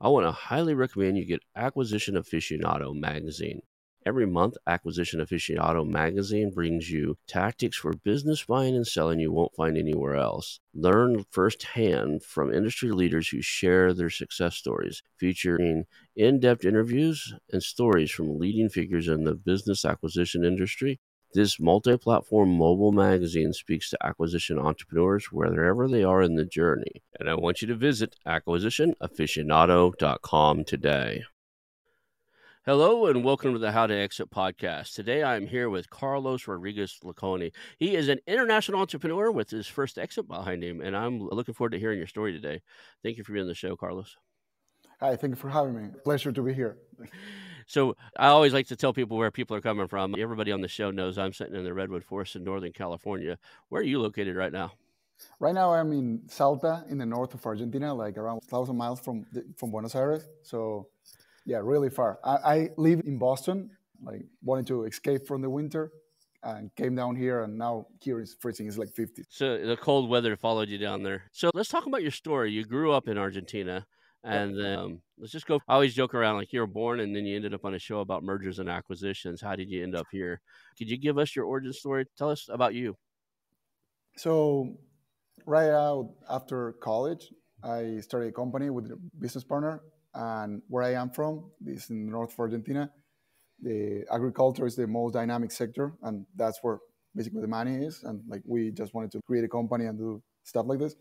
I want to highly recommend you get Acquisition Aficionado magazine. Every month, Acquisition Aficionado magazine brings you tactics for business buying and selling you won't find anywhere else. Learn firsthand from industry leaders who share their success stories, featuring in depth interviews and stories from leading figures in the business acquisition industry this multi platform mobile magazine speaks to acquisition entrepreneurs wherever they are in the journey. And I want you to visit acquisitionaficionado.com today. Hello and welcome to the How to Exit podcast. Today I'm here with Carlos Rodriguez Laconi. He is an international entrepreneur with his first exit behind him, and I'm looking forward to hearing your story today. Thank you for being on the show, Carlos. Hi, thank you for having me. Pleasure to be here. So I always like to tell people where people are coming from. Everybody on the show knows I'm sitting in the redwood forest in Northern California. Where are you located right now? Right now, I'm in Salta, in the north of Argentina, like around thousand miles from from Buenos Aires. So, yeah, really far. I, I live in Boston, like wanting to escape from the winter, and came down here and now here is freezing it's like 50 so the cold weather followed you down there so let's talk about your story you grew up in argentina and um, let's just go. I always joke around like you were born and then you ended up on a show about mergers and acquisitions. How did you end up here? Could you give us your origin story? Tell us about you. So, right out after college, I started a company with a business partner. And where I am from is in north of Argentina. The agriculture is the most dynamic sector, and that's where basically the money is. And like we just wanted to create a company and do stuff like this.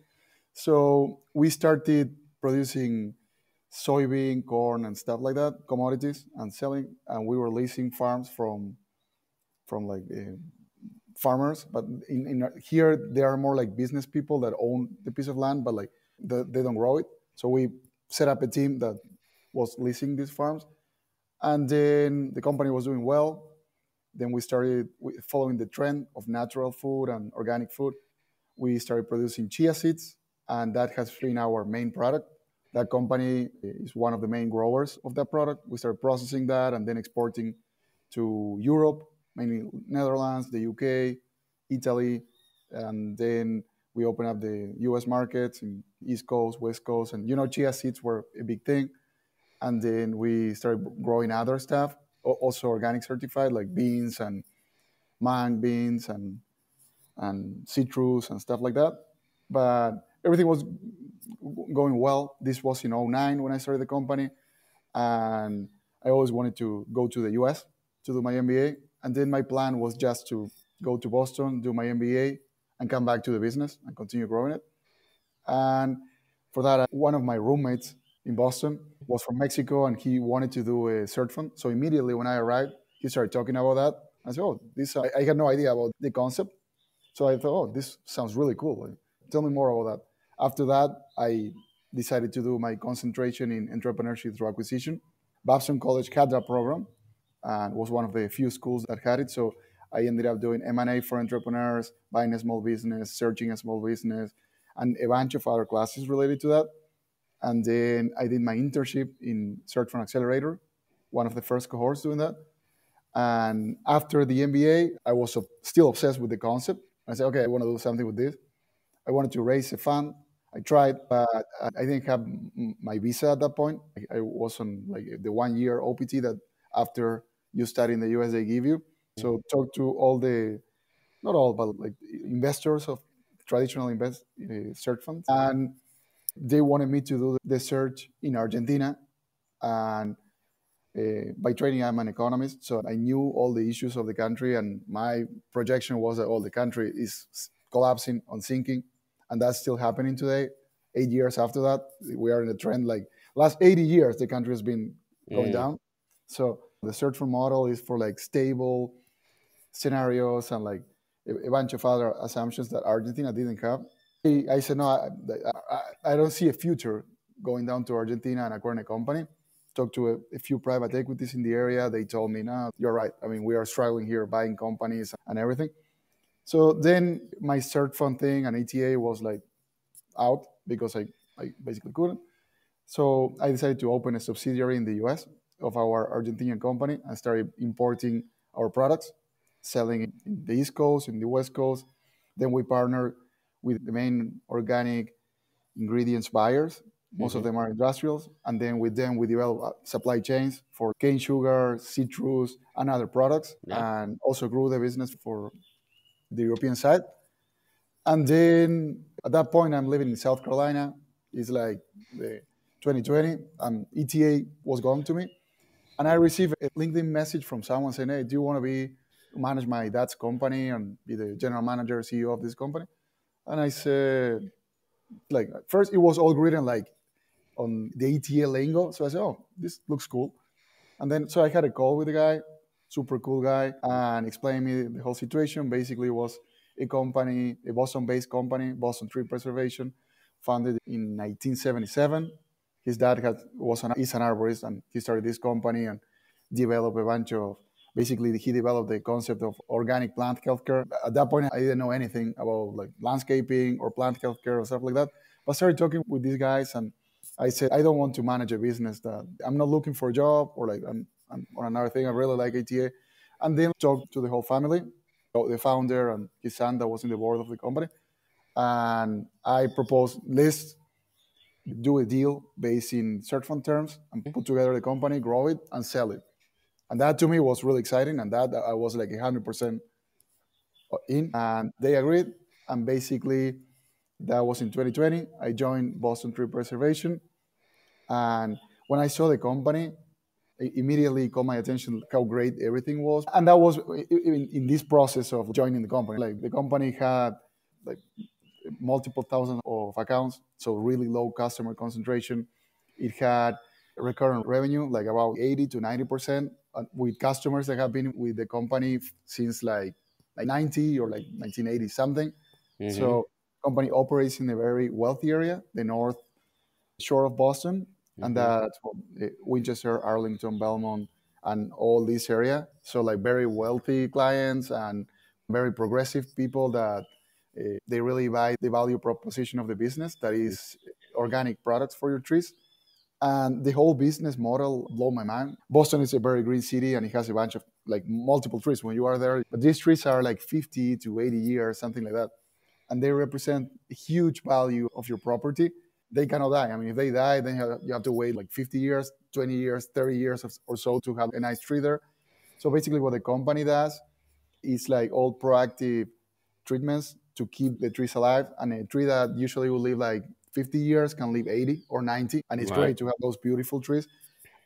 So we started producing soybean, corn, and stuff like that, commodities, and selling. And we were leasing farms from from like uh, farmers. But in, in here, there are more like business people that own the piece of land, but like the, they don't grow it. So we set up a team that was leasing these farms, and then the company was doing well. Then we started following the trend of natural food and organic food. We started producing chia seeds, and that has been our main product that company is one of the main growers of that product. We started processing that and then exporting to Europe, mainly Netherlands, the UK, Italy, and then we opened up the US markets in East Coast, West Coast, and you know, chia seeds were a big thing. And then we started growing other stuff, also organic certified, like beans and mung beans and and citrus and stuff like that. But everything was going well. This was in 09 when I started the company. And I always wanted to go to the US to do my MBA. And then my plan was just to go to Boston, do my MBA, and come back to the business and continue growing it. And for that, uh, one of my roommates in Boston was from Mexico and he wanted to do a search fund. So immediately when I arrived, he started talking about that. I said, Oh, this, I, I had no idea about the concept. So I thought, Oh, this sounds really cool. Tell me more about that. After that, I decided to do my concentration in entrepreneurship through acquisition. Babson College had that program and was one of the few schools that had it. So I ended up doing M&A for entrepreneurs, buying a small business, searching a small business, and a bunch of other classes related to that. And then I did my internship in Search Fund Accelerator, one of the first cohorts doing that. And after the MBA, I was still obsessed with the concept. I said, okay, I want to do something with this. I wanted to raise a fund I tried, but I didn't have my visa at that point. I was on like the one year OPT that after you study in the US they give you. So mm-hmm. talk to all the, not all, but like investors of traditional invest uh, search funds, and they wanted me to do the search in Argentina. And uh, by training, I'm an economist, so I knew all the issues of the country, and my projection was that all the country is collapsing on sinking and that's still happening today. Eight years after that, we are in a trend like last 80 years, the country has been going down. So the search fund model is for like stable scenarios and like a, bunch of other assumptions that Argentina didn't have. I, I said, no, I, I, I, don't see a future going down to Argentina and acquiring a company. talked to a, a, few private equities in the area. They told me, no, you're right. I mean, we are struggling here buying companies and everything. So then my search fund thing and ETA was like out because I, I basically couldn't. So I decided to open a subsidiary in the US of our Argentinian company and started importing our products, selling in the East Coast, in the West Coast. Then we partnered with the main organic ingredients buyers. Most mm-hmm. of them are industrials. And then with them, we developed uh, supply chains for cane sugar, citrus, and other products, yeah. and also grew the business for the European side. And then at that point, I'm living in South Carolina. It's like the 2020, and ETA was going to me. And I received a LinkedIn message from someone saying, Hey, do you want to be manage my dad's company and be the general manager, CEO of this company? And I said, like, first it was all written like on the ETA lingo. So I said, Oh, this looks cool. And then, so I had a call with the guy, super cool guy, and explained me the whole situation. Basically, was a company, a Boston-based company, Boston Tree Preservation, founded in 1977 his dad had, was an, is an arborist and he started this company and developed a bunch of basically he developed the concept of organic plant healthcare at that point i didn't know anything about like landscaping or plant healthcare or stuff like that but I started talking with these guys and i said i don't want to manage a business that i'm not looking for a job or like I'm, I'm on another thing i really like ETA. and then talked to the whole family the founder and his son that was in the board of the company and i proposed this do a deal based in search fund terms and mm-hmm. put together the company, grow it, and sell it. And that to me was really exciting. And that I was like 100% in. And they agreed. And basically, that was in 2020. I joined Boston Tree Preservation. And when I saw the company, immediately caught my attention how great everything was. And that was in, in this process of joining the company. Like the company had like multiple thousands of accounts, so really low customer concentration. It had recurrent revenue, like about 80 to 90 percent, uh, with customers that have been with the company since like, like 90 or like 1980 something. Mm-hmm. So, company operates in a very wealthy area, the north shore of Boston, mm-hmm. and that's uh, Winchester, Arlington, Belmont, and all this area. So, like very wealthy clients and very progressive people that uh, they really buy the value proposition of the business that is organic products for your trees. And the whole business model blew my mind. Boston is a very green city and it has a bunch of like multiple trees when you are there. But these trees are like 50 to 80 years, something like that. And they represent a huge value of your property. They cannot die. I mean, if they die, then you have to wait like 50 years, 20 years, 30 years or so to have a nice tree there. So basically, what the company does is like all proactive treatments to keep the trees alive. And a tree that usually will live like 50 years can live 80 or 90. And it's right. great to have those beautiful trees.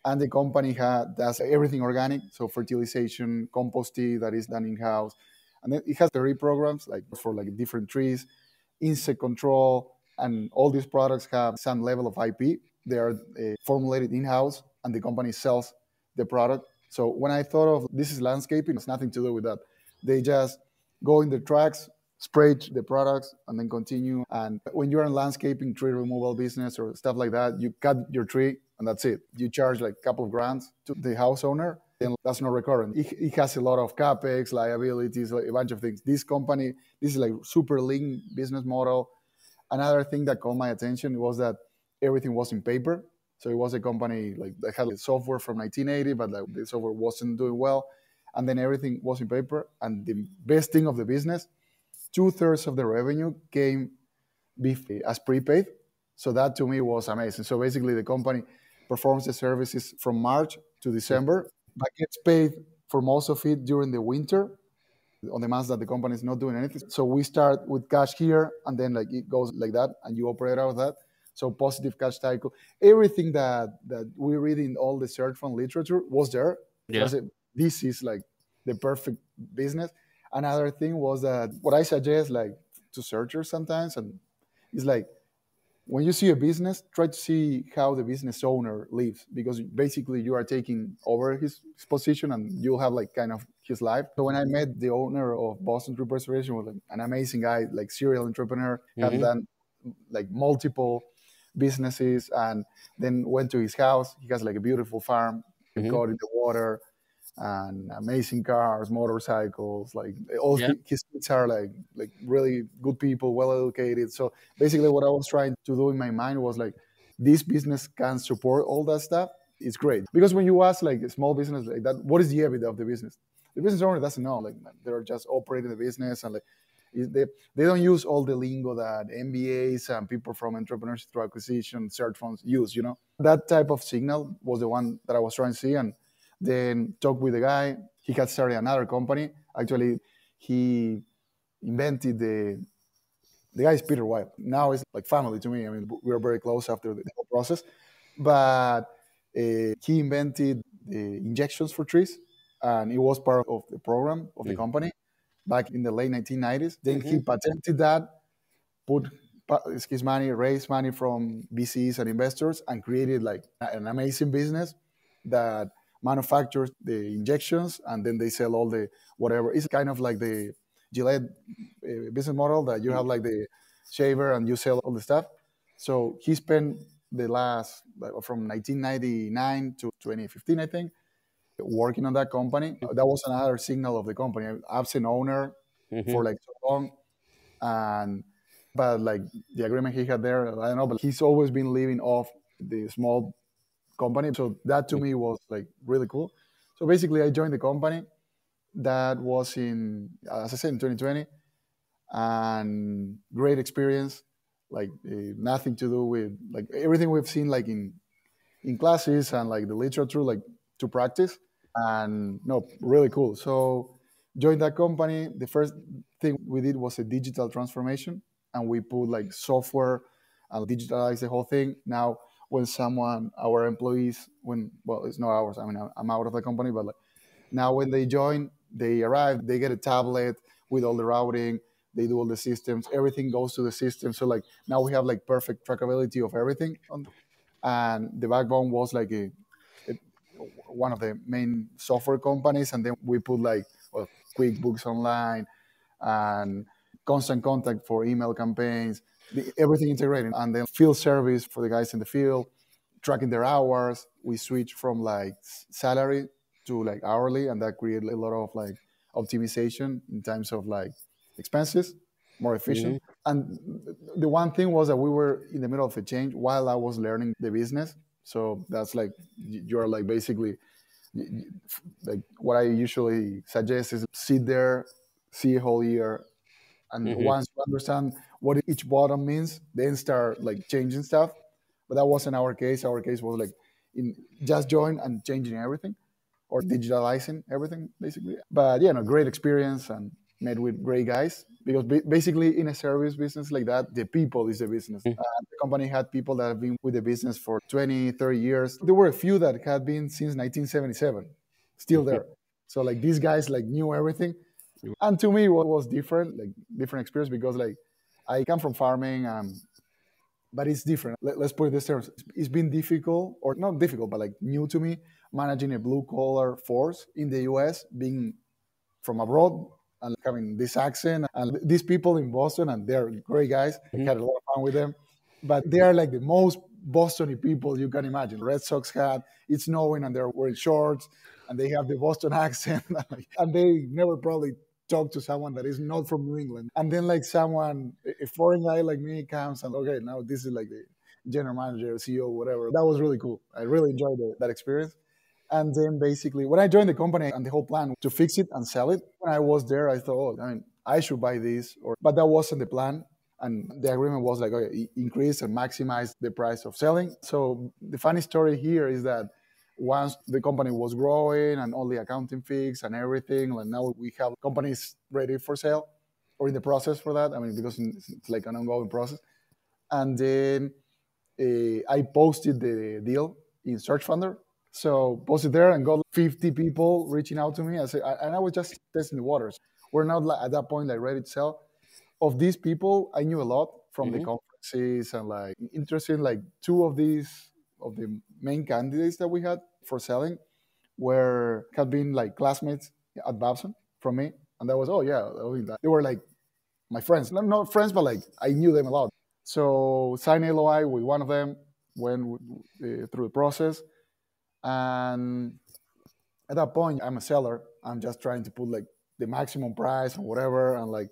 And the company had, does everything organic, so fertilization, composting that is done in house. And then it has three programs like for like different trees, insect control, and all these products have some level of IP. They are uh, formulated in house, and the company sells the product. So when I thought of this is landscaping, it's nothing to do with that. They just go in the tracks, spray the products and then continue. And when you're in landscaping, tree removal business or stuff like that, you cut your tree and that's it. You charge like a couple of grand to the house owner. And that's not recurrent. It, it has a lot of capex, liabilities, like a bunch of things. This company, this is like super lean business model. Another thing that caught my attention was that everything was in paper. So it was a company like that had software from 1980, but like the software wasn't doing well. And then everything was in paper. And the best thing of the business two thirds of the revenue came uh, as prepaid. So that to me was amazing. So basically, the company performs the services from March to December, but gets paid for most of it during the winter on the months that the company is not doing anything. So we start with cash here, and then like it goes like that, and you operate out of that. So positive cash cycle. Everything that that we read in all the search fund literature was there. Yeah. This is like the perfect business. Another thing was that what I suggest, like to searchers sometimes, and it's like when you see a business, try to see how the business owner lives because basically you are taking over his, his position and you'll have like kind of his life. So when I met the owner of Boston Tree Preservation, was like an amazing guy, like serial entrepreneur, mm-hmm. have done like multiple businesses, and then went to his house. He has like a beautiful farm, mm-hmm. got in the water, and amazing cars, motorcycles. Like all yeah. his kids are like like really good people, well educated. So basically, what I was trying to do in my mind was like, this business can support all that stuff. It's great because when you ask like a small business like that, what is the EBITDA of the business? The business owner doesn't know. Like they're just operating the business and like they, they don't use all the lingo that MBAs and people from entrepreneurship through acquisition search funds use, you know? That type of signal was the one that I was trying to see. And then talk with the guy. He had started another company. Actually, he invented the the guy is Peter White. Now it's like family to me. I mean, we were very close after the whole process. But uh, he invented the injections for trees, and it was part of the program of the mm-hmm. company back in the late 1990s. Then mm-hmm. he patented that, put his money, raised money from VCs and investors, and created like an amazing business that manufactures the injections and then they sell all the whatever. It's kind of like the Gillette uh, business model that you have like the shaver and you sell all the stuff. So he spent the last from 1999 to 2015, I think, working on that company. That was another signal of the company. Absent owner mm-hmm. for like so long, and but like the agreement he had there, I don't know, but he's always been living off the small company. So that to me was like really cool. So basically, I joined the company. That was in, as I said, in 2020, and great experience. Like uh, nothing to do with like everything we've seen like in in classes and like the literature, like to practice. And no, really cool. So joined that company. The first thing we did was a digital transformation, and we put like software and digitalize the whole thing. Now when someone, our employees, when well, it's not ours. I mean, I'm out of the company, but like, now when they join, they arrive, they get a tablet with all the routing, they do all the systems, everything goes to the system. So like now we have like perfect trackability of everything, and the backbone was like a, a one of the main software companies, and then we put like well, QuickBooks Online and constant contact for email campaigns the, everything integrated, and then field service for the guys in the field, tracking their hours. We switch from like salary to like hourly, and that created a lot of like optimization in terms of like expenses, more efficient. Mm-hmm. And the one thing was that we were in the middle of a change while I was learning the business. So that's like you're like basically like what I usually suggest is sit there, see a whole year, and mm-hmm. once you understand what each bottom means, then start like changing stuff. But that wasn't our case. Our case was like in just join and changing everything or digitalizing everything basically. But yeah, no, great experience and met with great guys because basically in a service business like that, the people is the business. Mm-hmm. Uh, the company had people that have been with the business for 20, 30 years. There were a few that had been since 1977, still there. so like these guys like knew everything. And to me, what was different, like different experience because like I come from farming, um, but it's different. Let, us put it this terms. It's been difficult, or not difficult, but like new to me, managing a blue collar force in the US, being from abroad and having this accent. And these people in Boston, and they're great guys. Mm-hmm. I had a lot of fun with them. But they are like the most Bostony people you can imagine. Red Sox hat, it's snowing, and they're wearing shorts, and they have the Boston accent, and they never probably talk to someone that is not from New England. And then like someone, a foreign guy like me comes and okay, now this is like the general manager, CEO, whatever. That was really cool. I really enjoyed that experience. And then basically, when I joined the company and the whole plan to fix it and sell it, when I was there, I thought, oh, I mean, I should buy this, or but that wasn't the plan. And the agreement was like, okay, increase and maximize the price of selling. So the funny story here is that once the company was growing and all the accounting fees and everything, like now we have companies ready for sale or in the process for that. I mean, because it's like an ongoing process. And then uh, I posted the deal in Search Funder. So posted there and got 50 people reaching out to me. I said, and I was just testing the waters. We're not like, at that point like ready to sell. Of these people, I knew a lot from mm-hmm. the conferences and like interesting. Like two of these of the main candidates that we had for selling were had been like classmates at Babson from me, and that was oh yeah, they were like my friends, not, not friends, but like I knew them a lot. So sign LOI with one of them, went uh, through the process, and at that point, I'm a seller. I'm just trying to put like the maximum price and whatever, and like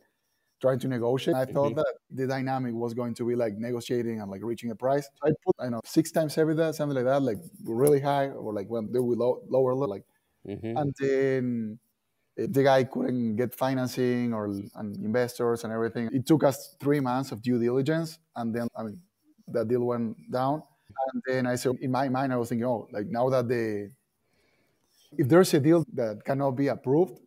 trying to negotiate. I thought mm-hmm. that the dynamic was going to be like negotiating and like reaching a price. I put, I know, six times EBITDA, something like that, like really high, or like when they will low, lower, like, mm-hmm. and then the guy couldn't get financing or and investors and everything. It took us three months of due diligence, and then I mean, that deal went down. And then I said, in my mind, I was thinking, oh, like now that the if there's a deal that cannot be approved,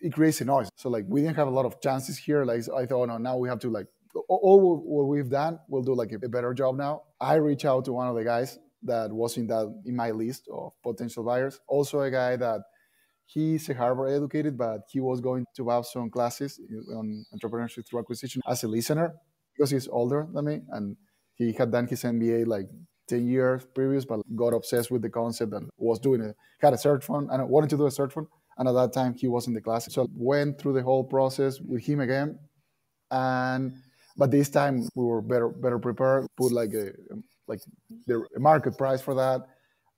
it creates a noise. So like we didn't have a lot of chances here. Like I thought, oh, no, now we have to like all what we've done, we'll do like a better job now. I reach out to one of the guys that was in that in my list of potential buyers. Also a guy that he's a Harvard educated, but he was going to have some classes on entrepreneurship through acquisition as a listener because he's older than me and he had done his MBA like 10 years previous, but got obsessed with the concept and was doing it. Had a search fund and wanted to do a search fund. And at that time, he was in the class. So went through the whole process with him again. And but this time we were better better prepared. Put like a like the market price for that,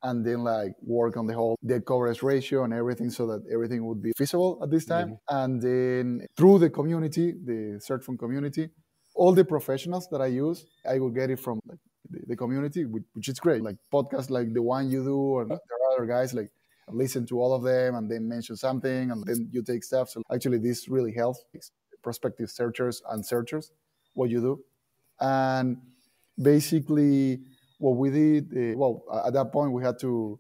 and then like work on the whole debt coverage ratio and everything so that everything would be feasible at this time. Mm-hmm. And then through the community, the search fund community, all the professionals that I use, I will get it from like the, the community, which, which, is great. Like podcasts like the one you do, and there are other guys like listen to all of them and then mention something, and then you take stuff. So actually, this really helps prospective searchers and searchers what you do, and basically what we did. Uh, well, at that point, we had to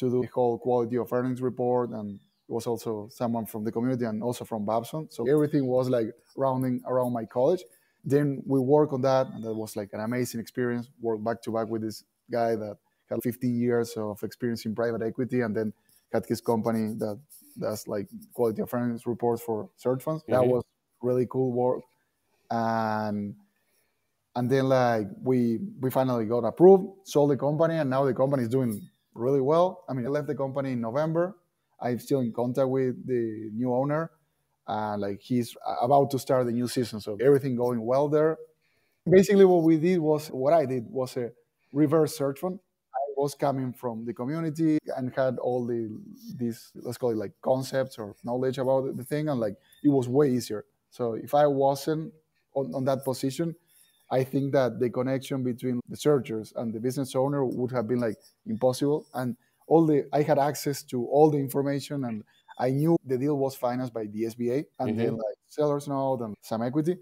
to do the whole quality of earnings report and it was also someone from the community and also from Babson. So everything was like rounding around my college. Then we work on that, and that was like an amazing experience. Work back to back with this guy that had 15 years of experience in private equity, and then had his company that does like quality of earnings reports for search funds. Mm-hmm. That was really cool work, and and then like we we finally got approved, sold the company, and now the company is doing really well. I mean, I left the company in November. I'm still in contact with the new owner and like he's about to start the new season. So everything going well there. Basically, what we did was what I did was a reverse search fund. I was coming from the community and had all the these let's call it like concepts or knowledge about the thing, and like it was way easier. So if I wasn't on, on that position, I think that the connection between the searchers and the business owner would have been like impossible. And all the I had access to all the information and I knew the deal was financed by the SBA and mm-hmm. then like seller's note and some equity,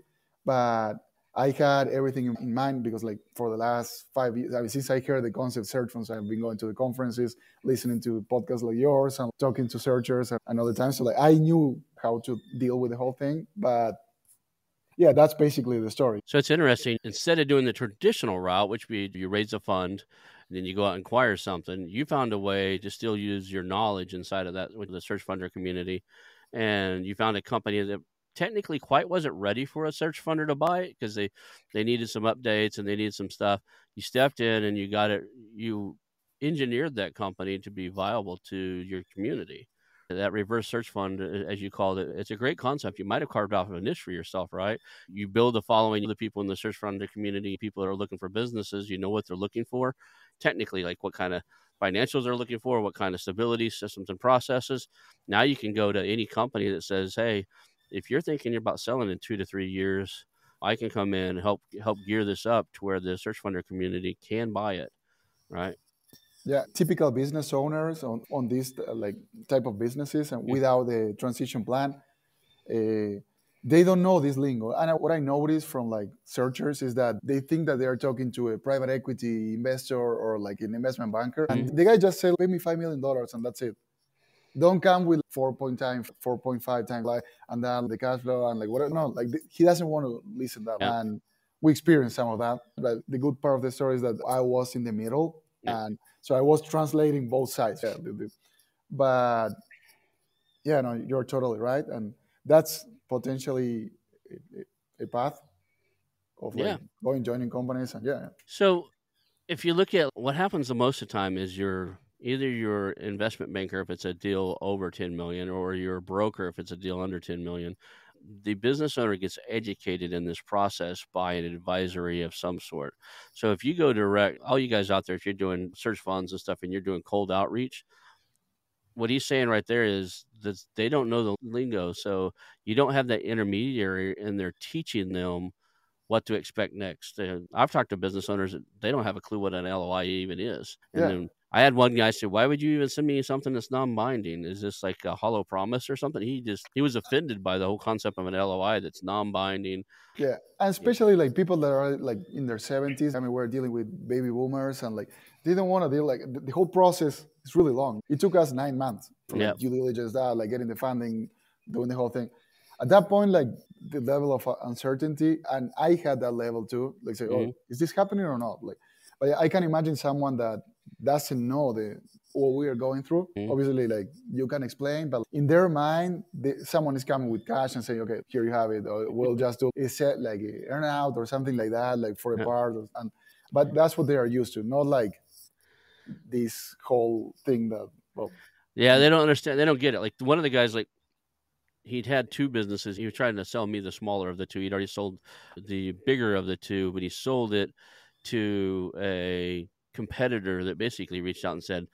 but I had everything in mind because like for the last five years, I mean, since I heard the concept search funds, I've been going to the conferences, listening to podcasts like yours and talking to searchers and other times. So like I knew how to deal with the whole thing, but yeah, that's basically the story. So it's interesting. Instead of doing the traditional route, which be you raise a fund, then you go out and acquire something. You found a way to still use your knowledge inside of that with the search funder community, and you found a company that technically quite wasn't ready for a search funder to buy it because they they needed some updates and they needed some stuff. You stepped in and you got it. You engineered that company to be viable to your community. That reverse search fund, uh, as you called it, it's a great concept. You might have carved off a niche for yourself, right? You build a following of the people in the search funder community, people that are looking for businesses. You know what they're looking for, technically like what kind of financials they're looking for, what kind of stability systems and processes. Now you can go to any company that says, "Hey, if you're thinking you're about selling in two to three years, I can come in and help help gear this up to where the search funder community can buy it." Right. Yeah, typical business owners on, on this uh, like type of businesses and without the transition plan, uh, they don't know this lingo. And what I noticed from like searchers is that they think that they are talking to a private equity investor or like an investment banker. And mm-hmm. the guy just said, pay me $5 million and that's it. Don't come with 4.5 times, 4.5 times, like, and then the cash flow and like whatever. No, like he doesn't want to listen to that. Yeah. And we experienced some of that. But the good part of the story is that I was in the middle. Yeah. And so I was translating both sides. Yeah. But yeah, no, you're totally right. And that's potentially a, a path of like yeah. going joining companies and yeah. So if you look at what happens the most of the time is you're either your investment banker if it's a deal over 10 million or your broker if it's a deal under 10 million the business owner gets educated in this process by an advisory of some sort. So if you go direct, all you guys out there, if you're doing search funds and stuff and you're doing cold outreach, what he's saying right there is that they don't know the lingo. So you don't have that intermediary and they're teaching them what to expect next. Uh, I've talked to business owners that they don't have a clue what an LOI even is. And yeah. then I had one guy say, "Why would you even send me something that's non-binding? Is this like a hollow promise or something?" He just he was offended by the whole concept of an LOI that's non-binding. Yeah, and especially yeah. like people that are like in their seventies. I mean, we're dealing with baby boomers, and like they don't want to deal like the, whole process is really long. It took us nine months for yeah. like, due diligence, that like getting the funding, doing the whole thing. At that point, like the level of uncertainty, and I had that level too. Like say, oh, mm-hmm. oh, is this happening or not? Like, but I can imagine someone that doesn't know the what we are going through. Mm-hmm. Obviously, like you can explain, but in their mind, someone is coming with cash and saying, "Okay, here you have it," or we'll just do a set like earn out or something like that, like for a yeah. part. And but that's what they are used to, not like this whole thing that. Well, yeah, they don't understand. They don't get it. Like one of the guys, like he'd had two businesses. He was trying to sell me the smaller of the two. He'd already sold the bigger of the two, but he sold it to a competitor that basically reached out and said,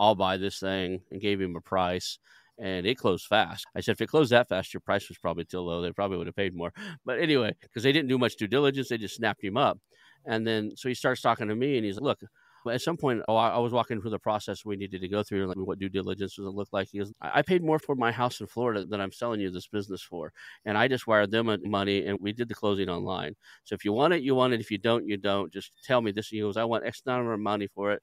I'll buy this thing and gave him a price. And it closed fast. I said, if it closed that fast, your price was probably too low. They probably would have paid more. But anyway, because they didn't do much due diligence, they just snapped him up. And then so he starts talking to me and he's like, look, but at some point, oh, I, was walking through the process we needed to go through, like what due diligence does it look like. He goes, I, I paid more for my house in Florida than I'm selling you this business for, and I just wired them money, and we did the closing online. So if you want it, you want it. If you don't, you don't. Just tell me this. He goes, I want X number of money for it.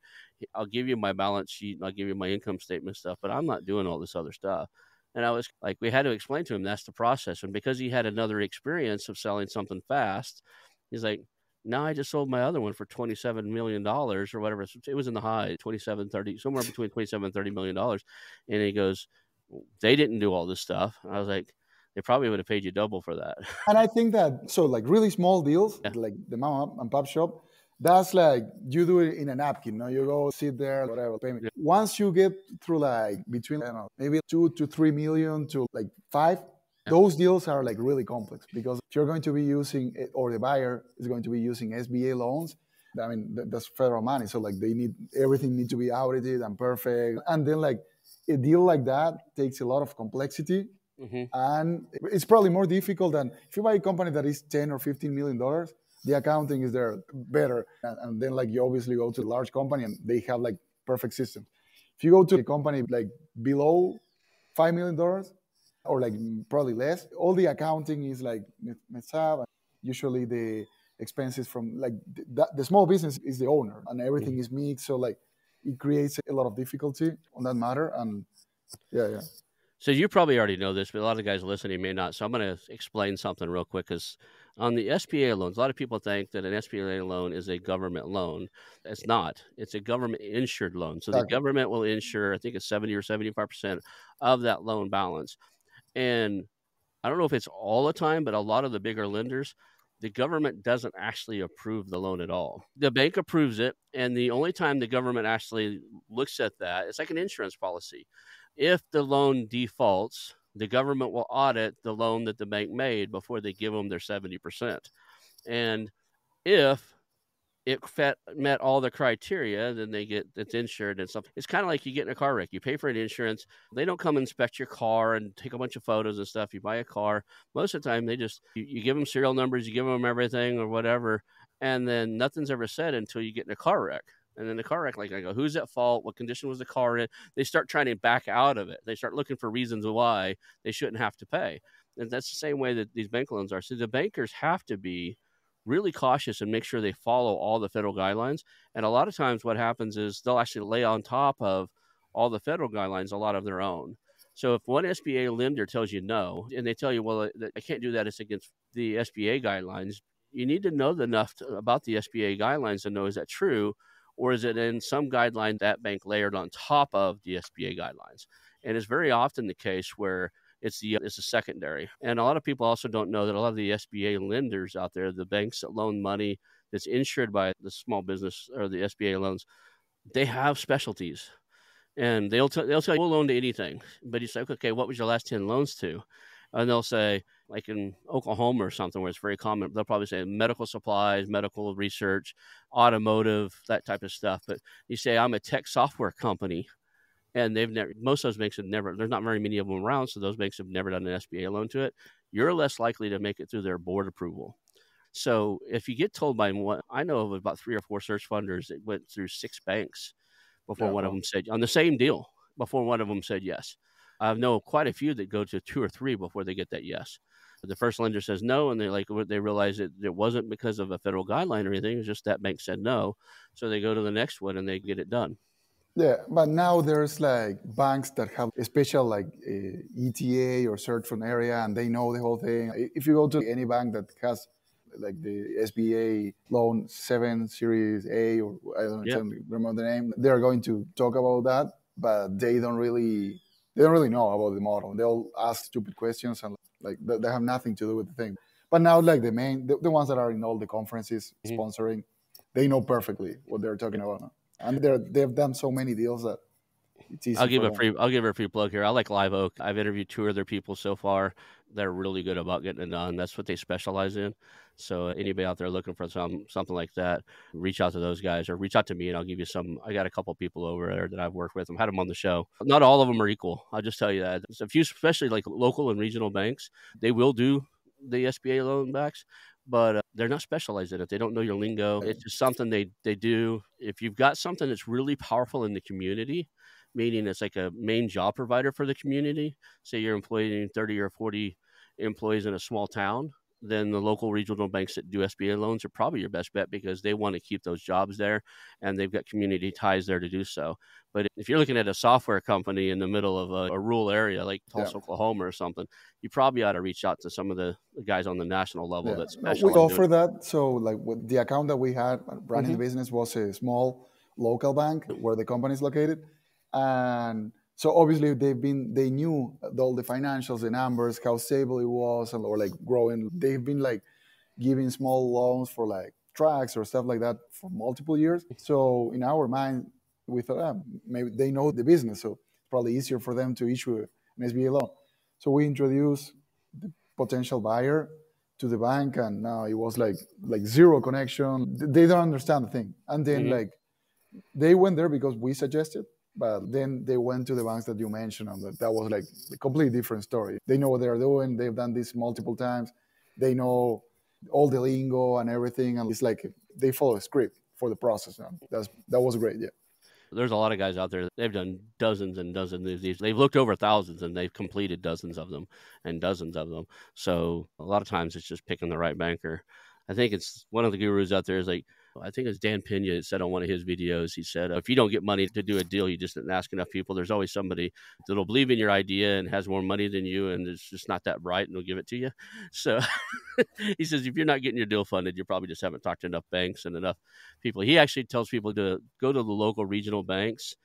I'll give you my balance sheet. I'll give you my income statement stuff, but I'm not doing all this other stuff. And I was like, we had to explain to him that's the process. And because he had another experience of selling something fast, he's like, now I just sold my other one for $27 million or whatever. It was in the high 27, 30, somewhere between 27 and 30 million dollars. And he goes, they didn't do all this stuff. And I was like, they probably would have paid you double for that. And I think that, so like really small deals, yeah. like the mom and pop shop, that's like you do it in a napkin, no? You go sit there, whatever, payment. Yeah. Once you get through like between, I don't know, maybe two to three million to like five, those deals are like really complex because if you're going to be using, or the buyer is going to be using SBA loans, I mean, that's federal money. So like they need, everything needs to be audited and perfect. And then like a deal like that takes a lot of complexity. Mm-hmm. And it's probably more difficult than if you buy a company that is 10 or 15 million dollars, the accounting is there better. And, and then like you obviously go to a large company and they have like perfect systems. If you go to a company like below $5 million, or like probably less. All the accounting is like messed up. Usually the expenses from like the, the small business is the owner and everything mm. is mixed. So like it creates a lot of difficulty on that matter. And yeah, yeah. So you probably already know this, but a lot of guys listening may not. So I'm going to explain something real quick because on the SBA loans, a lot of people think that an SBA loan is a government loan. It's not. It's a government insured loan. So the government will insure, I think it's 70 or 75% of that loan balance. And I don't know if it's all the time, but a lot of the bigger lenders, the government doesn't actually approve the loan at all. The bank approves it, and the only time the government actually looks at that, it's like an insurance policy. If the loan defaults, the government will audit the loan that the bank made before they give them their 70%. And if it fet, met all the criteria, then they get it's insured and stuff. It's kind of like you get in a car wreck. You pay for an insurance. They don't come inspect your car and take a bunch of photos and stuff. You buy a car. Most of the time, they just you, you give them serial numbers, you give them everything or whatever, and then nothing's ever said until you get in a car wreck. And then the car wreck, like I go, who's at fault? What condition was the car in? They start trying to back out of it. They start looking for reasons why they shouldn't have to pay. And that's the same way that these bank loans are. So the bankers have to be really cautious and make sure they follow all the federal guidelines. And a lot of times, what happens is they'll actually lay on top of all the federal guidelines a lot of their own. So if one SBA lender tells you no, and they tell you, well, I can't do that, it's against the SBA guidelines, you need to know enough to, about the SBA guidelines to know is that true, or is it in some guideline that bank layered on top of the SBA guidelines? And it's very often the case where it's the it's a secondary. And a lot of people also don't know that a lot of the SBA lenders out there, the banks that loan money that's insured by the small business or the SBA loans, they have specialties. And they'll, they'll tell you, we'll loan to anything. But you say, okay, what was your last 10 loans to? And they'll say, like in Oklahoma or something where it's very common, they'll probably say medical supplies, medical research, automotive, that type of stuff. But you say, I'm a tech software company, and they've never, most of those banks have never, there's not very many of them around, so those banks have never done an SBA loan to it. You're less likely to make it through their board approval. So if you get told by one, I know of about three or four search funders that went through six banks before yeah, one of them said on the same deal before one of them said yes. I know quite a few that go to two or three before they get that yes. The first lender says no, and they like they realize that it wasn't because of a federal guideline or anything. It's just that bank said no, so they go to the next one and they get it done. Yeah, but now there's like banks that have a special like uh, ETA or search fund area, and they know the whole thing. If you go to any bank that has like the SBA loan seven series A or I don't yep. remember the name, they're going to talk about that, but they don't really they don't really know about the model. They'll ask stupid questions and like they have nothing to do with the thing. But now, like the main, the, the ones that are in all the conferences mm-hmm. sponsoring, they know perfectly what they're talking about, and they're they've done so many deals that it's easy I'll give a free. I'll give a free plug here. I like Live Oak. I've interviewed two other people so far. They're really good about getting it done. That's what they specialize in. So anybody out there looking for some something like that, reach out to those guys or reach out to me, and I'll give you some. I got a couple people over there that I've worked with. I've had them on the show. Not all of them are equal. I'll just tell you that. There's a few, especially like local and regional banks, they will do the SBA loan backs, but uh, they're not specialized in it. They don't know your lingo. It's just something they they do. If you've got something that's really powerful in the community, meaning it's like a main job provider for the community. Say you're employing 30 or 40 employees in a small town, then the local regional banks that do SBA loans are probably your best bet because they want to keep those jobs there and they've got community ties there to do so. But if you're looking at a software company in the middle of a, a rural area like Tulsa, yeah. Oklahoma or something, you probably ought to reach out to some of the, guys on the national level yeah. that specialize. We offer that. So, like the account that we had running mm-hmm. the business was a small local bank where the company is located and so obviously they've been they knew all the financials the numbers how stable it was or like growing. They've been like giving small loans for like tracks or stuff like that for multiple years. So in our mind we thought ah, maybe they know the business so it's probably easier for them to issue an sba loan. So we introduced the potential buyer to the bank and now it was like like zero connection. They don't understand the thing. And then mm-hmm. like they went there because we suggested but then they went to the banks that you mentioned, and that, that was like a completely different story. They know what they're doing. They've done this multiple times. They know all the lingo and everything, and it's like they follow a script for the process. And that's that was great. Yeah. There's a lot of guys out there. They've done dozens and dozens of these. They've looked over thousands and they've completed dozens of them and dozens of them. So a lot of times it's just picking the right banker. I think it's one of the gurus out there is like I think it's Dan Pena said on one of his videos, he said, uh, if you don't get money to do a deal, you just didn't ask enough people. There's always somebody that'll believe in your idea and has more money than you, and it's just not that bright and they'll give it to you. So he says, if you're not getting your deal funded, you probably just haven't talked to enough banks and enough people. He actually tells people to go to the local regional banks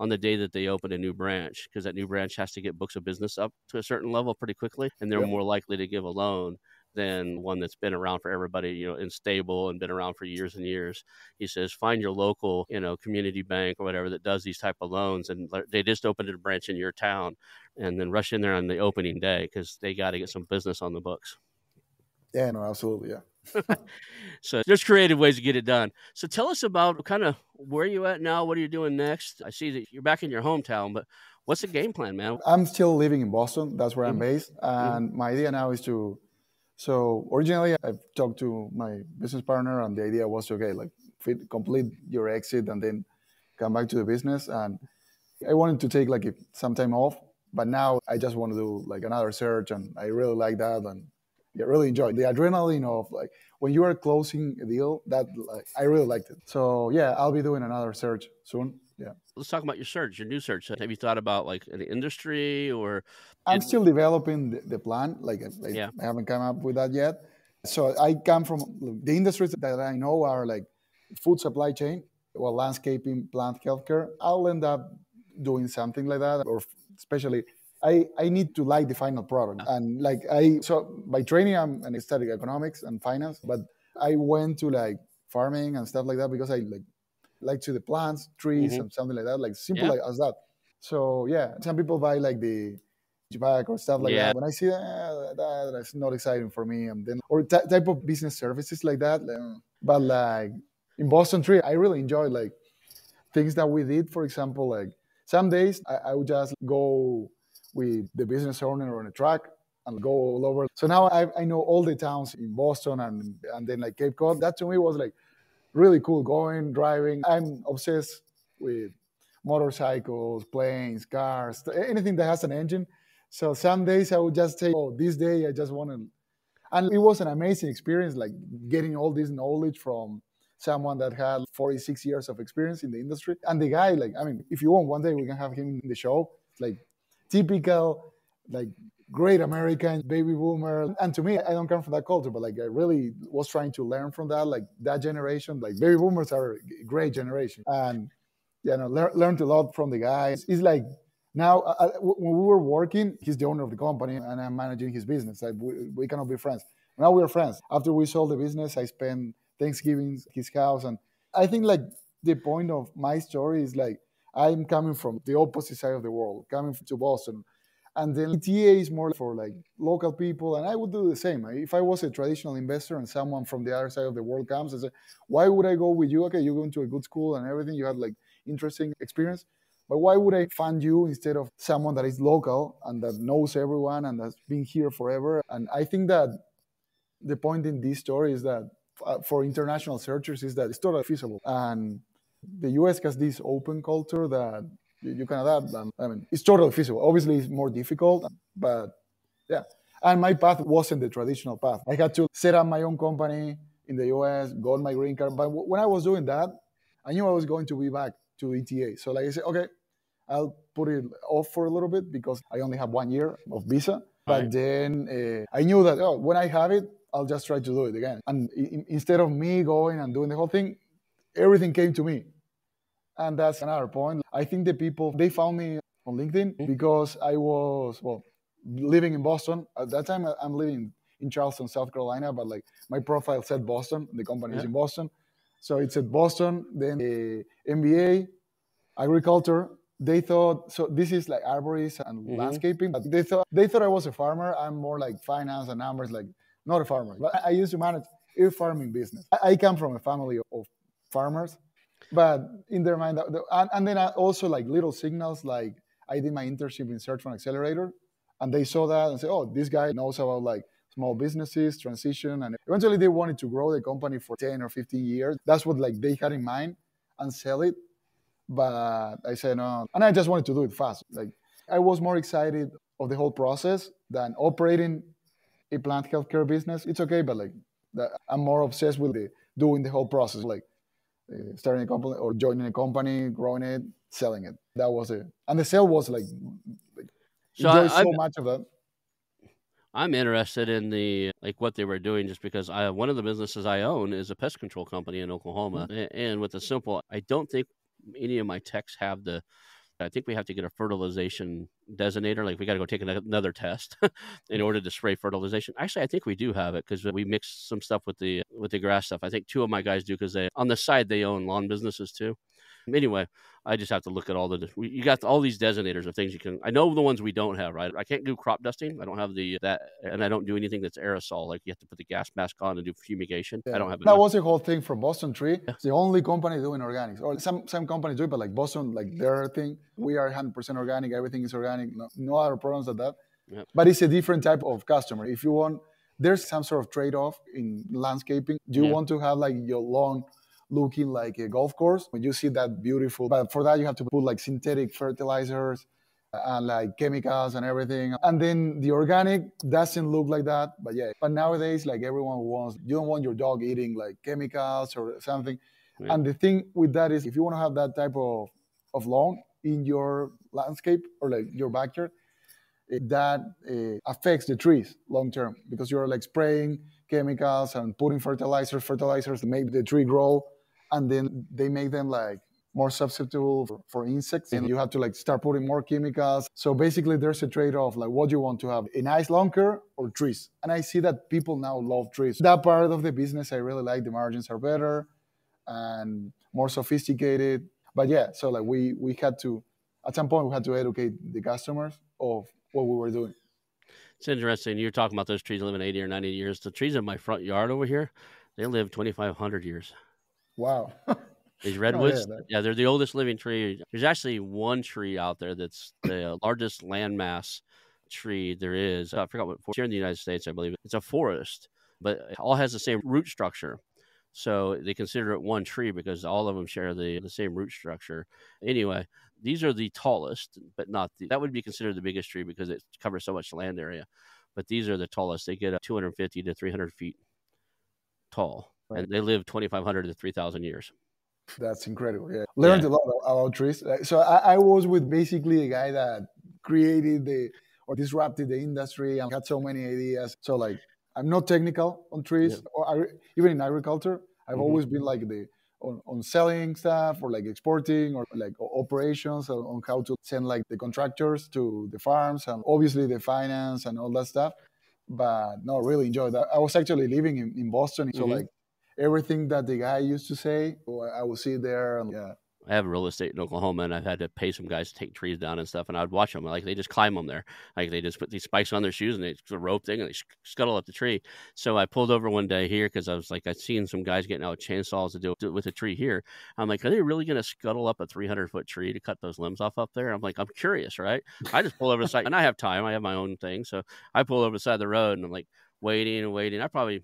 on the day that they open a new branch because that new branch has to get books of business up to a certain level pretty quickly and they're more likely to give a loan than one that's been around for everybody, you know, and stable and been around for years and years. He says, find your local, you know, community bank or whatever that does these type of loans, and they just opened a branch in your town, and then rush in there on the opening day because they got to get some business on the books. Yeah, no, absolutely, yeah. so there's creative ways to get it done. So tell us about kind of where you at now. What are you doing next? I see that you're back in your hometown, but what's the game plan, man? I'm still living in Boston. That's where mm-hmm. I'm based, and mm-hmm. my idea now is to so originally, I talked to my business partner, and the idea was okay, like fit, complete your exit and then come back to the business. And I wanted to take like some time off, but now I just want to do like another search, and I really like that, and I really enjoy the adrenaline of like when you are closing a deal. That like, I really liked it. So yeah, I'll be doing another search soon. Let's talk about your search, your new search. Have you thought about like an industry or? I'm still developing the, the plan. Like I, yeah. I haven't come up with that yet. So I come from the industries that I know are like food supply chain, well, landscaping, plant healthcare. I'll end up doing something like that, or especially I, I need to like the final product. And like I, so by training, I'm an study economics and finance, but I went to like farming and stuff like that because I like like to the plants, trees, mm-hmm. and something like that, like simple yeah. like as that. So yeah, some people buy like the back or stuff like yeah. that. When I see that, eh, that, that's not exciting for me. And then or t- type of business services like that. But like in Boston Tree, I really enjoy like things that we did. For example, like some days I, I would just go with the business owner on a truck and go all over. So now I, I know all the towns in Boston and and then like Cape Cod. That to me was like really cool. Going driving. I'm obsessed with motorcycles, planes, cars, anything that has an engine. So some days I would just say, oh, this day I just want to. And it was an amazing experience, like getting all this knowledge from someone that had 46 years of experience in the industry. And the guy, like, I mean, if you want, one day we can have him in the show. Like, typical, like, great American baby boomer. And to me, I don't come from that culture, but like, I really was trying to learn from that. Like, that generation, like, baby boomers are a great generation. And, you know, lear- learned a lot from the guys. It's like, now, uh, uh when we were working, he's the owner of the company and I'm managing his business. Like, we, we cannot be friends. Now we're friends. After we sold the business, I spent Thanksgiving his house. And I think like the point of my story is like I'm coming from the opposite side of the world, coming to Boston. And then ETA is more for like local people, and I would do the same. If I was a traditional investor and someone from the other side of the world comes and say, "Why would I go with you? Okay, you're going to a good school and everything. You had like interesting experience, but why would I fund you instead of someone that is local and that knows everyone and has been here forever?" And I think that the point in this story is that uh, for international searchers is that it's totally feasible. And the US has this open culture that you can adapt. And, I mean, it's totally feasible. Obviously, it's more difficult, but yeah. And my path wasn't the traditional path. I had to set up my own company in the US, got my green card. But when I was doing that, I knew I was going to be back to ETA. So like I said, okay, I'll put it off for a little bit because I only have one year of visa. But right. then uh, I knew that oh, when I have it, I'll just try to do it again. And in, instead of me going and doing the whole thing, everything came to me. And that's another point. I think the people, they found me on LinkedIn mm-hmm. because I was, well, living in Boston. At that time, I'm living in Charleston, South Carolina, but like my profile said Boston. The company is in Boston. So it said Boston, then the MBA, agriculture. They thought so. This is like arborist and mm-hmm. landscaping, but they thought they thought I was a farmer. I'm more like finance and numbers, like not a farmer, but I used to manage a farming business. I come from a family of farmers, but in their mind, and, and then I also like little signals, like I did my internship in Search Fund Accelerator, and they saw that and said, oh, this guy knows about like small businesses, transition, and eventually they wanted to grow the company for 10 or 15 years. That's what like they had in mind and sell it. But I said no, and I just wanted to do it fast. Like I was more excited of the whole process than operating a plant healthcare business, it's okay, but like I'm more obsessed with the, doing the whole process, like uh, starting a company or joining a company, growing it, selling it. That was it, and the sale was like, like so, I, so much of that. I'm interested in the like what they were doing just because I one of the businesses I own is a pest control company in Oklahoma, mm-hmm. and with the simple, I don't think any of my techs have the I think we have to get a fertilization designator. Like we got to go take another test in order to spray fertilization. Actually, I think we do have it because we mix some stuff with the with the grass stuff. I think two of my guys do because they on the side they own lawn businesses too. Anyway, I just have to look at all the. You got all these designators of things you can. I know the ones we don't have, right? I can't do crop dusting. I don't have the that, and I don't do anything that's aerosol. Like you have to put the gas mask on and do fumigation. Yeah. I don't have. That was the whole thing from Boston Tree. Yeah. It's the only company doing organics, or some some companies do it, but like Boston, like their thing, we are 100% organic. Everything is organic. No, no other problems at that. Yeah. But it's a different type of customer. If you want, there's some sort of trade-off in landscaping. Do you want to have like your lawn? Looking like a golf course. When you see that beautiful, but for that you have to put like synthetic fertilizers and like chemicals and everything. And then the organic doesn't look like that, but yeah. But nowadays, like everyone wants, you don't want your dog eating like chemicals or something. Yeah. And the thing with that is, if you want to have that type of of lawn in your landscape or like your backyard, that uh, affects the trees long term because you're like spraying chemicals and putting fertilizers, fertilizers to make the tree grow and then they make them like more susceptible for, for, insects and you have to like start putting more chemicals so basically there's a trade-off like what do you want to have a nice lawn care or trees and i see that people now love trees that part of the business i really like the margins are better and more sophisticated but yeah so like we we had to at some point we had to educate the customers of what we were doing. It's interesting. You're talking about those trees living 80 or 90 years. The trees in my front yard over here, they live 2,500 years. Wow. These redwoods, oh, yeah, yeah, they're the oldest living tree. There's actually one tree out there that's the largest landmass tree there is. I forgot what here in the United States, I believe it's a forest, but it all has the same root structure. So they consider it one tree because all of them share the, the same root structure. Anyway, these are the tallest, but not the, that would be considered the biggest tree because it covers so much land area. But these are the tallest. They get 250 to 300 feet tall, right. and they live 2,500 to 3,000 years. That's incredible. Yeah, learned yeah. a lot about trees. So I, I was with basically a guy that created the or disrupted the industry and had so many ideas. So like I'm not technical on trees yeah. or even in agriculture. I've mm-hmm. always been like the on, on selling stuff or like exporting or like operations on, on how to send like the contractors to the farms and obviously the finance and all that stuff. But no, really enjoyed that. I was actually living in, in Boston, so mm-hmm. like everything that the guy used to say, I would sit there yeah, I have real estate in Oklahoma, and I've had to pay some guys to take trees down and stuff. And I would watch them, like they just climb them there, like they just put these spikes on their shoes and they a rope thing and they scuttle up the tree. So I pulled over one day here because I was like, I'd seen some guys getting out chainsaws to do it with a tree here. I'm like, are they really going to scuttle up a 300 foot tree to cut those limbs off up there? I'm like, I'm curious, right? I just pull over the side, and I have time. I have my own thing, so I pull over the side of the road and I'm like waiting and waiting. I probably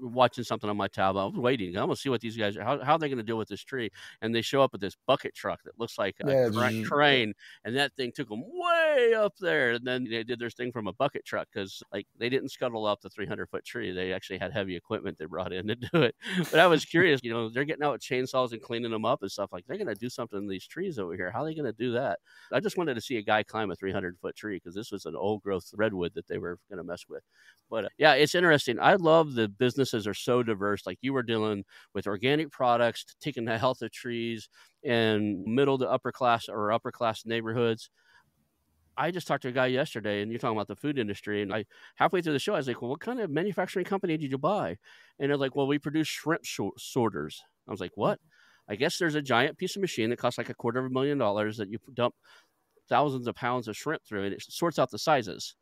watching something on my tablet. I was waiting. I'm gonna see what these guys are. How, how are they gonna deal with this tree? And they show up with this bucket truck that looks like a yeah, crane, and that thing took them way up there. And then they did their thing from a bucket truck because like they didn't scuttle up the 300 foot tree. They actually had heavy equipment they brought in to do it. But I was curious. You know, they're getting out with chainsaws and cleaning them up and stuff. Like they're gonna do something in these trees over here. How are they gonna do that? I just wanted to see a guy climb a 300 foot tree because this was an old growth redwood that they were gonna mess with. But uh, yeah, it's interesting. I love the businesses are so diverse. Like you were dealing with organic products, taking the health of trees in middle to upper class or upper class neighborhoods. I just talked to a guy yesterday, and you're talking about the food industry. And I halfway through the show, I was like, "Well, what kind of manufacturing company did you buy?" And they're like, "Well, we produce shrimp sorters." I was like, "What?" I guess there's a giant piece of machine that costs like a quarter of a million dollars that you dump thousands of pounds of shrimp through, and it sorts out the sizes.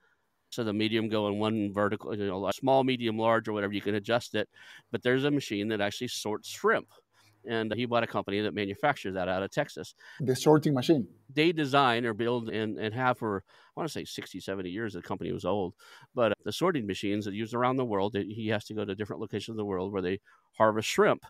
So the medium go in one vertical, you know, small, medium, large, or whatever. You can adjust it, but there's a machine that actually sorts shrimp. And he bought a company that manufactures that out of Texas. The sorting machine. They design or build and, and have for, I want to say 60, 70 years. The company was old. But the sorting machines that used around the world, he has to go to different locations of the world where they harvest shrimp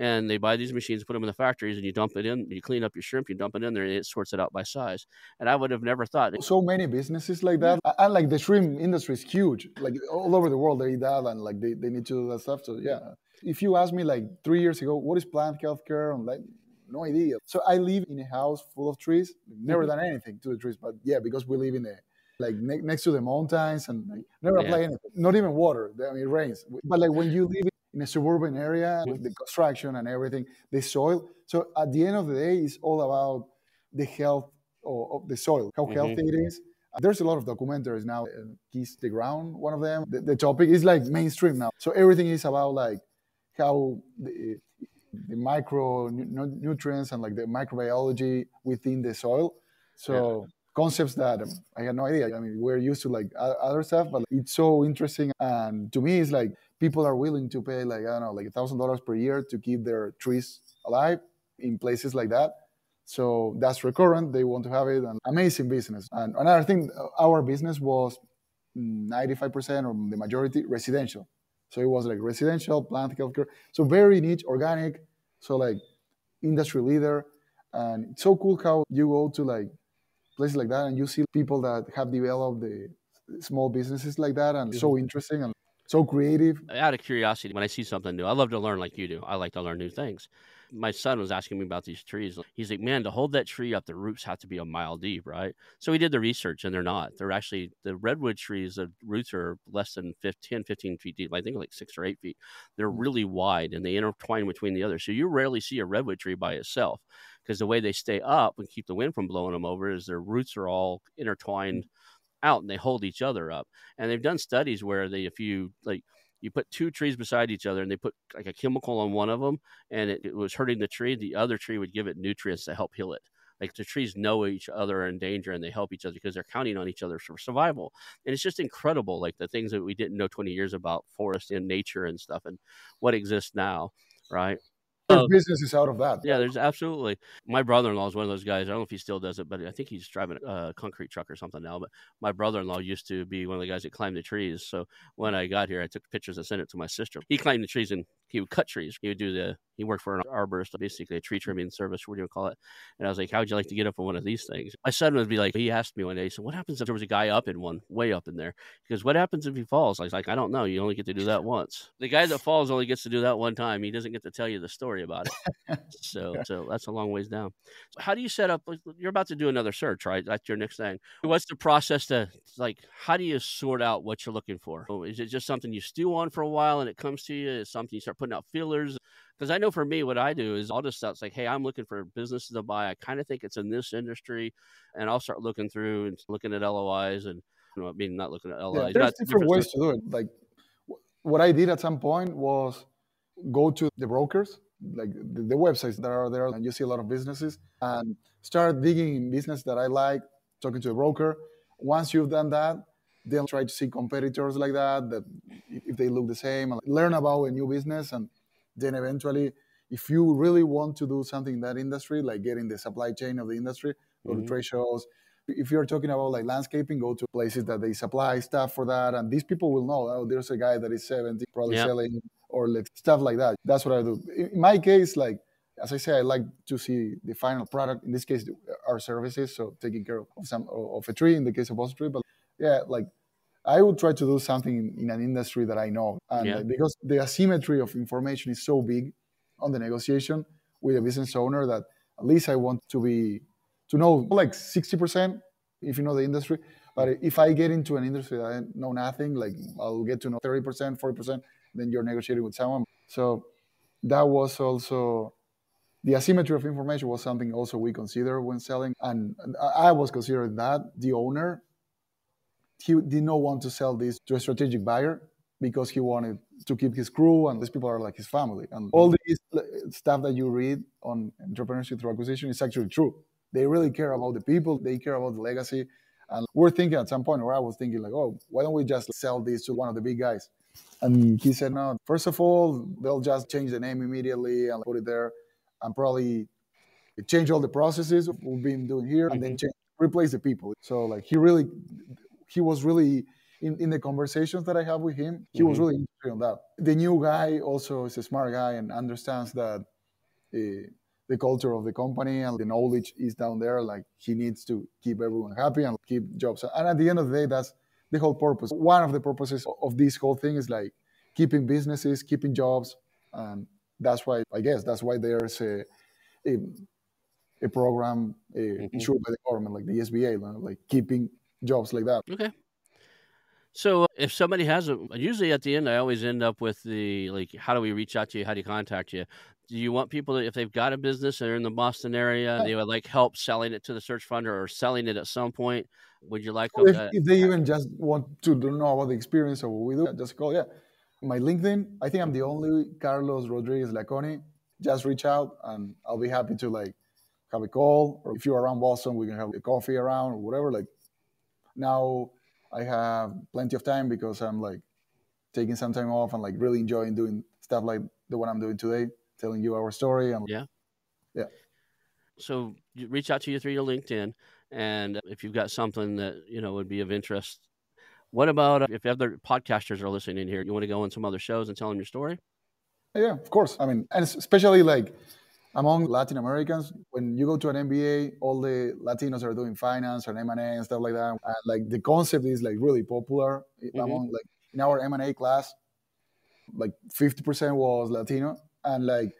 and they buy these machines, put them in the factories, and you dump it in. You clean up your shrimp, you dump it in there, and it sorts it out by size. And I would have never thought. So many businesses like that, and like the shrimp industry is huge. Like all over the world, they eat that, and like they, they need to do that stuff. So yeah, if you ask me like three years ago, what is plant healthcare? I'm like, no idea. So I live in a house full of trees. Never mm-hmm. done anything to the trees, but yeah, because we live in a like ne- next to the mountains and like, never yeah. apply anything. Not even water. I mean, it rains. But like when you live in a suburban area with the construction and everything, the soil. So at the end of the day, it's all about the health of, the soil, how mm-hmm. healthy it is. There's a lot of documentaries now. Uh, Kiss the Ground, one of them. The, the, topic is like mainstream now. So everything is about like how the, the micro nutrients and like the microbiology within the soil. So yeah concepts that um, I had no idea. I mean, we're used to like other stuff, but it's so interesting. And to me, it's like people are willing to pay like I don't know, like a thousand dollars per year to keep their trees alive in places like that. So that's recurrent. They want to have it. And amazing business. And another thing, our business was 95% or the majority residential. So it was like residential, plant healthcare. So very niche, organic. So like industry leader. And it's so cool how you go to like places like that and you see people that have developed the small businesses like that and so mm-hmm. interesting and so creative. Out of curiosity, when I see something new, I love to learn like you do. I like to learn new things. My son was asking me about these trees. He's like, man, to hold that tree up, the roots have to be a mile deep, right? So we did the research, and they're not. They're actually, the redwood trees, the roots are less than 15, 15 feet deep. I think like six or eight feet. They're mm. really wide, and they intertwine between the other. So you rarely see a redwood tree by itself because the way they stay up and keep the wind from blowing them over is their roots are all intertwined out and they hold each other up. And they've done studies where they, if you like, you put two trees beside each other and they put like a chemical on one of them and it, it was hurting the tree, the other tree would give it nutrients to help heal it. like the trees know each other are in danger and they help each other because they're counting on each other for survival. And it's just incredible, like the things that we didn't know 20 years about forest and nature and stuff and what exists now, right? Uh, business is out of that. Yeah, there's absolutely. My brother-in-law is one of those guys. I don't know if he still does it, but I think he's driving a concrete truck or something now. But my brother-in-law used to be one of the guys that climbed the trees. So when I got here, I took pictures and sent it to my sister. He climbed the trees and he would cut trees. He would do the. He worked for an arborist, basically a tree mm-hmm. trimming service. What do you call it? And I was like, "How would you like to get up on one of these things?" My son would be like, he asked me one day, he said, "What happens if there was a guy up in one, way up in there?" Because what happens if he falls? I was like, "I don't know. You only get to do that once. The guy that falls only gets to do that one time. He doesn't get to tell you the story about it." so, so that's a long ways down. So how do you set up? You're about to do another search, right? That's your next thing. What's the process to like? How do you sort out what you're looking for? Oh, is it just something you stew on for a while and it comes to you? Is something you start putting out feelers? Because I know for me, what I do is I'll just start like, hey, I'm looking for businesses to buy. I kind of think it's in this industry, and I'll start looking through and looking at LOIs and you know, I mean, not looking at LOIs. Yeah, there's different ways to do it. Like what I did at some point was go to the brokers, like the, the websites that are there, and you see a lot of businesses, and start digging in business that I like, talking to a broker. Once you've done that, then try to see competitors like that, that if they look the same, and learn about a new business, and then eventually, if you really want to do something in that industry, like getting the supply chain of the industry, go mm-hmm. to trade shows. If you're talking about like landscaping, go to places that they supply stuff for that, and these people will know. Oh, there's a guy that is 70, probably yep. selling or like stuff like that. That's what I do. In my case, like as I say, I like to see the final product. In this case, our services, so taking care of some of a tree in the case of a tree. But yeah, like I would try to do something in, in an industry that I know, and yeah. because the asymmetry of information is so big on the negotiation with a business owner that at least I want to be to know like sixty percent if you know the industry. But if I get into an industry that I know nothing, like I'll get to know thirty percent, forty percent, then you're negotiating with someone. So that was also the asymmetry of information was something also we consider when selling, and I was considering that the owner he did not want to sell this to a strategic buyer because he wanted to keep his crew and these people are like his family. And all this stuff that you read on entrepreneurship through acquisition is actually true. They really care about the people. They care about the legacy. And we're thinking at some point where i was thinking like oh why don't we just sell this to one of the big guys? And he said no first of all they'll just change the name immediately and put it there and probably change all the processes we've been doing here and then mm-hmm. change, replace the people. So like he really he was really in, in the conversations that I have with him, he mm-hmm. was really interested on that. The new guy also is a smart guy and understands that uh, the culture of the company and the knowledge is down there. Like he needs to keep everyone happy and keep jobs. And at the end of the day, that's the whole purpose. One of the purposes of this whole thing is like keeping businesses, keeping jobs, and that's why I guess that's why there's a a, a program uh, mm-hmm. insured by the government, like the SBA, like keeping jobs like that. Okay. So uh, if somebody has a, usually at the end, I always end up with the like, how do we reach out to you? How do you contact you? Do you want people that if they've got a business and they're in the Boston area, they would like help selling it to the search fund or selling it at some point? Would you like? If, if they even just want to know about the experience of what we do, just call. Yeah, my LinkedIn. I think I'm the only Carlos Rodriguez Laconi. Just reach out and I'll be happy to like have a call. Or if you're around Boston, we can have a coffee around or whatever. Like now I have plenty of time because I'm like taking some time off and like really enjoying doing stuff like the one I'm doing today, telling you our story. And yeah, yeah. So reach out to you through your LinkedIn, and if you've got something that you know would be of interest. What about if other podcasters are listening in here? You want to go on some other shows and tell them your story? Yeah, of course. I mean, and especially like among Latin Americans, when you go to an MBA, all the Latinos are doing finance and M&A and stuff like that. And like the concept is like really popular mm-hmm. among like in our M&A class, like 50% was Latino and like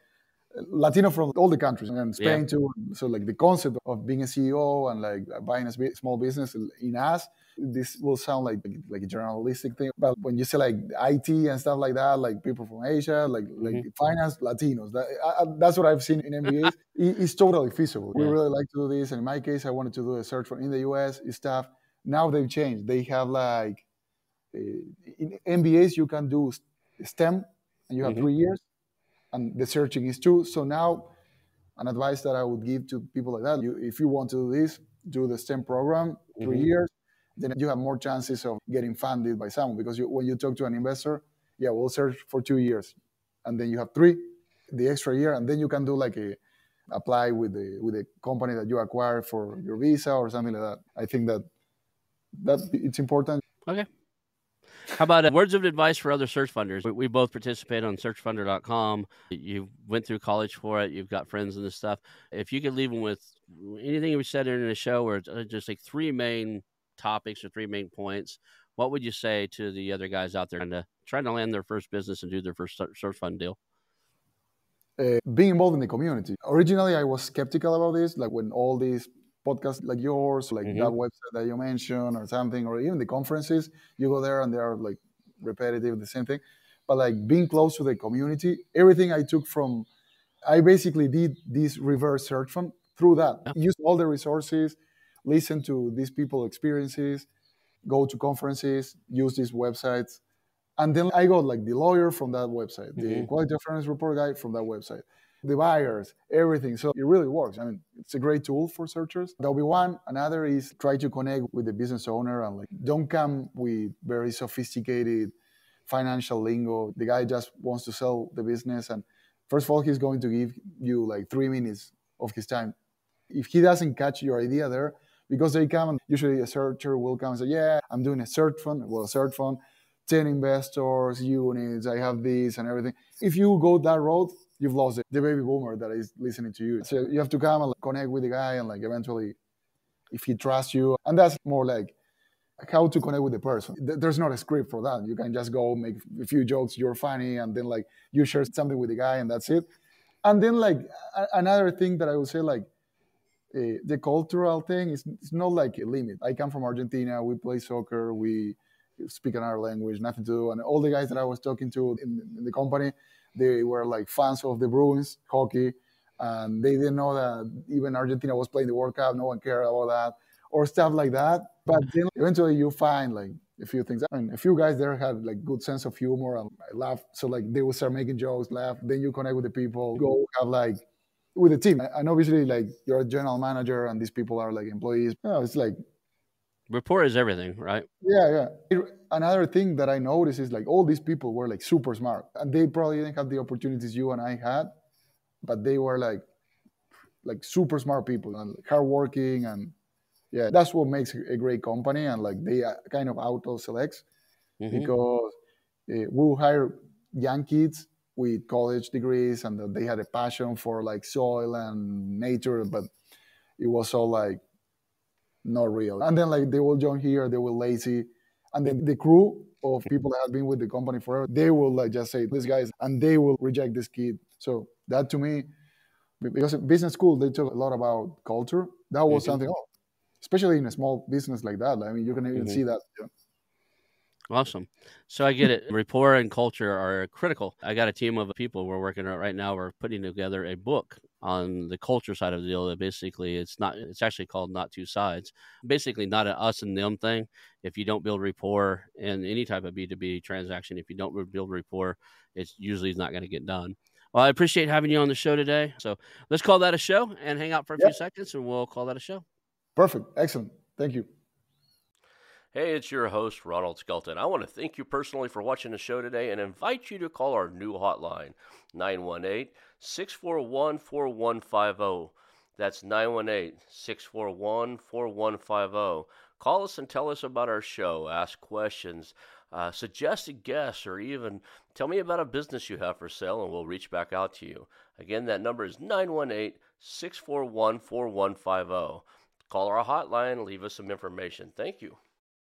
Latino from all the countries and Spain yeah. too. So like the concept of being a CEO and like buying a small business in us this will sound like like a journalistic thing, but when you say like IT and stuff like that, like people from Asia, like like mm-hmm. finance, Latinos, that, I, that's what I've seen in MBAs. it, it's totally feasible. Yeah. We really like to do this, and in my case, I wanted to do a search for in the US stuff. Now they've changed. They have like uh, in MBAs you can do STEM, and you have mm-hmm. three years, and the searching is two. So now an advice that I would give to people like that. You, if you want to do this, do the STEM program, 3 mm-hmm. years, then you have more chances of getting funded by someone because you, when you talk to an investor, yeah, we'll search for two years, and then you have three, the extra year, and then you can do like a apply with the with the company that you acquire for your visa or something like that. I think that that it's important. Okay. How about uh, words of advice for other search funders? We, we both participate on searchfunder.com. You went through college for it. You've got friends and this stuff. If you could leave them with anything we said in the show, or uh, just like three main topics or three main points, what would you say to the other guys out there trying to trying to land their first business and do their first search fund deal? Uh, being involved in the community. Originally, I was skeptical about this, like when all these podcasts like yours, like mm-hmm. that website that you mentioned, or something, or even the conferences, you go there and they are like repetitive, the same thing. But like being close to the community, everything I took from, I basically did this reverse search from through that. Yeah. Use all the resources, listen to these people' experiences, go to conferences, use these websites. And then I got like the lawyer from that website, mm-hmm. the quality assurance report guy from that website, the buyers, everything. So it really works. I mean, it's a great tool for searchers. That'll be one. Another is try to connect with the business owner and like don't come with very sophisticated financial lingo. The guy just wants to sell the business and first of all he's going to give you like three minutes of his time. If he doesn't catch your idea there, because they come and usually a searcher will come and say, Yeah, I'm doing a search fund. Well, a search fund, 10 investors, units, I have this and everything. If you go that road, you've lost it. The baby boomer that is listening to you. So you have to come and like, connect with the guy and like eventually if he trusts you. And that's more like how to connect with the person. There's not a script for that. You can just go make a few jokes, you're funny, and then like you share something with the guy and that's it. And then like another thing that I would say like uh, the cultural thing is it's not like a limit. I come from Argentina. We play soccer. We speak another language. Nothing to do. And all the guys that I was talking to in, in the company, they were like fans of the Bruins hockey, and they didn't know that even Argentina was playing the World Cup. No one cared about that or stuff like that. But then eventually you find like a few things. I mean, a few guys there had like good sense of humor and laugh. So like they would start making jokes, laugh. Then you connect with the people. Go have like with the team. And obviously, like you're a general manager, and these people are like employees. You know, it's like rapport is everything, right? Yeah, yeah. Another thing that I noticed is like all these people were like super smart, and they probably didn't have the opportunities you and I had, but they were like like super smart people and like, hardworking, and yeah, that's what makes a great company. And like they uh, kind of auto selects mm-hmm. because uh, we hire young kids with college degrees and that they had a passion for like soil and nature, but it was all like not real. And then like they will join here, they will lazy, and then the crew of people that have been with the company forever, they will like just say these guys, and they will reject this kid. So that to me, because business school they talk a lot about culture. That was mm-hmm. something, oh, especially in a small business like that. I mean, you can even mm-hmm. see that. Know, Awesome. So I get it. Rapport and culture are critical. I got a team of people we're working on right now. We're putting together a book on the culture side of the deal. That basically, it's not. It's actually called "Not Two Sides." Basically, not an us and them thing. If you don't build rapport in any type of B two B transaction, if you don't build rapport, it's usually not going to get done. Well, I appreciate having you on the show today. So let's call that a show and hang out for a yep. few seconds, and we'll call that a show. Perfect. Excellent. Thank you. Hey, it's your host, Ronald Skelton. I want to thank you personally for watching the show today and invite you to call our new hotline, 918 641 4150. That's 918 641 4150. Call us and tell us about our show, ask questions, uh, suggest a guest, or even tell me about a business you have for sale, and we'll reach back out to you. Again, that number is 918 641 4150. Call our hotline, leave us some information. Thank you.